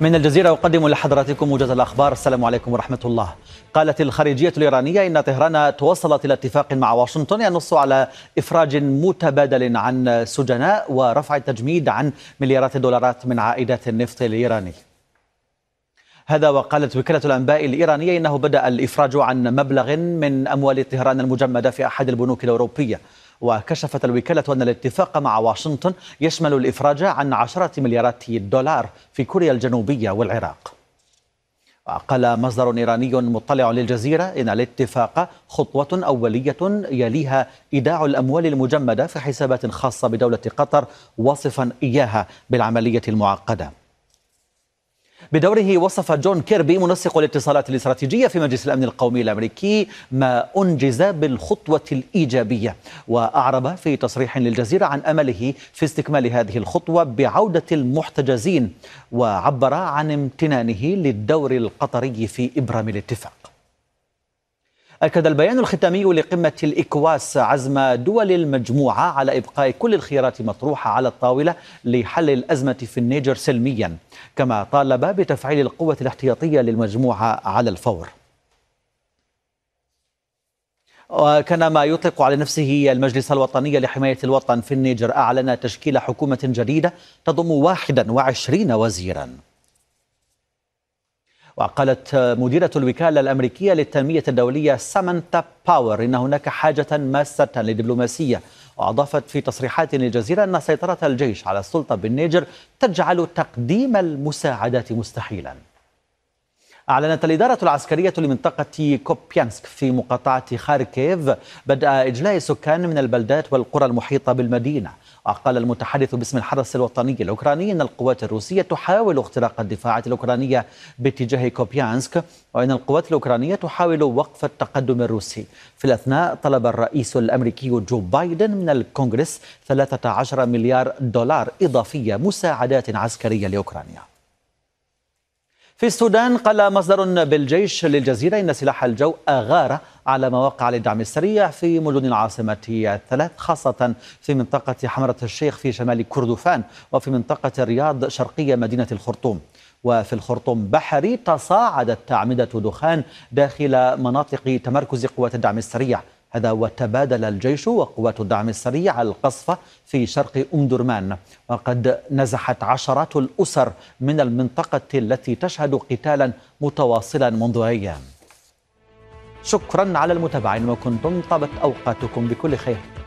من الجزيرة أقدم لحضراتكم موجز الأخبار. السلام عليكم ورحمة الله. قالت الخارجية الإيرانية إن طهران توصلت إلى اتفاق مع واشنطن ينص على إفراج متبادل عن سجناء ورفع التجميد عن مليارات الدولارات من عائدات النفط الإيراني. هذا وقالت وكالة الأنباء الإيرانية إنه بدأ الإفراج عن مبلغ من أموال طهران المجمدة في أحد البنوك الأوروبية. وكشفت الوكالة أن الاتفاق مع واشنطن يشمل الإفراج عن عشرة مليارات دولار في كوريا الجنوبية والعراق. وقال مصدر إيراني مطلع للجزيرة إن الاتفاق خطوة أولية يليها إيداع الأموال المجمدة في حسابات خاصة بدولة قطر وصفا إياها بالعملية المعقدة. بدوره وصف جون كيربي منسق الاتصالات الاستراتيجية في مجلس الأمن القومي الأمريكي ما أنجز بالخطوة الإيجابية وأعرب في تصريح للجزيرة عن أمله في استكمال هذه الخطوة بعودة المحتجزين وعبر عن امتنانه للدور القطري في إبرام الاتفاق. أكد البيان الختامي لقمة الإكواس عزم دول المجموعة على إبقاء كل الخيارات مطروحة على الطاولة لحل الأزمة في النيجر سلميا كما طالب بتفعيل القوة الاحتياطية للمجموعة على الفور. وكان ما يطلق على نفسه المجلس الوطني لحماية الوطن في النيجر أعلن تشكيل حكومة جديدة تضم 21 وزيراً. وقالت مديرة الوكالة الأمريكية للتنمية الدولية سامانتا باور إن هناك حاجة ماسة للدبلوماسية. وأضافت في تصريحات للجزيرة أن سيطرة الجيش على السلطة بالنيجر تجعل تقديم المساعدات مستحيلاً. أعلنت الإدارة العسكرية لمنطقة كوبيانسك في مقاطعة خاركيف بدء إجلاء السكان من البلدات والقرى المحيطة بالمدينة. وقال المتحدث باسم الحرس الوطني الأوكراني أن القوات الروسية تحاول اختراق الدفاعات الأوكرانية باتجاه كوبيانسك وأن القوات الأوكرانية تحاول وقف التقدم الروسي. في الأثناء طلب الرئيس الأمريكي جو بايدن من الكونغرس 13 مليار دولار إضافية مساعدات عسكرية لأوكرانيا. في السودان قال مصدر بالجيش للجزيرة إن سلاح الجو أغار على مواقع للدعم السريع في مدن العاصمة الثلاث خاصة في منطقة حمرة الشيخ في شمال كردفان وفي منطقة الرياض شرقية مدينة الخرطوم. وفي الخرطوم بحري تصاعدت أعمدة دخان داخل مناطق تمركز قوات الدعم السريع. هذا وتبادل الجيش وقوات الدعم السريع القصف في شرق أم درمان وقد نزحت عشرات الأسر من المنطقة التي تشهد قتالا متواصلا منذ أيام. شكرا على المتابعة. وكنتم طابت أوقاتكم بكل خير.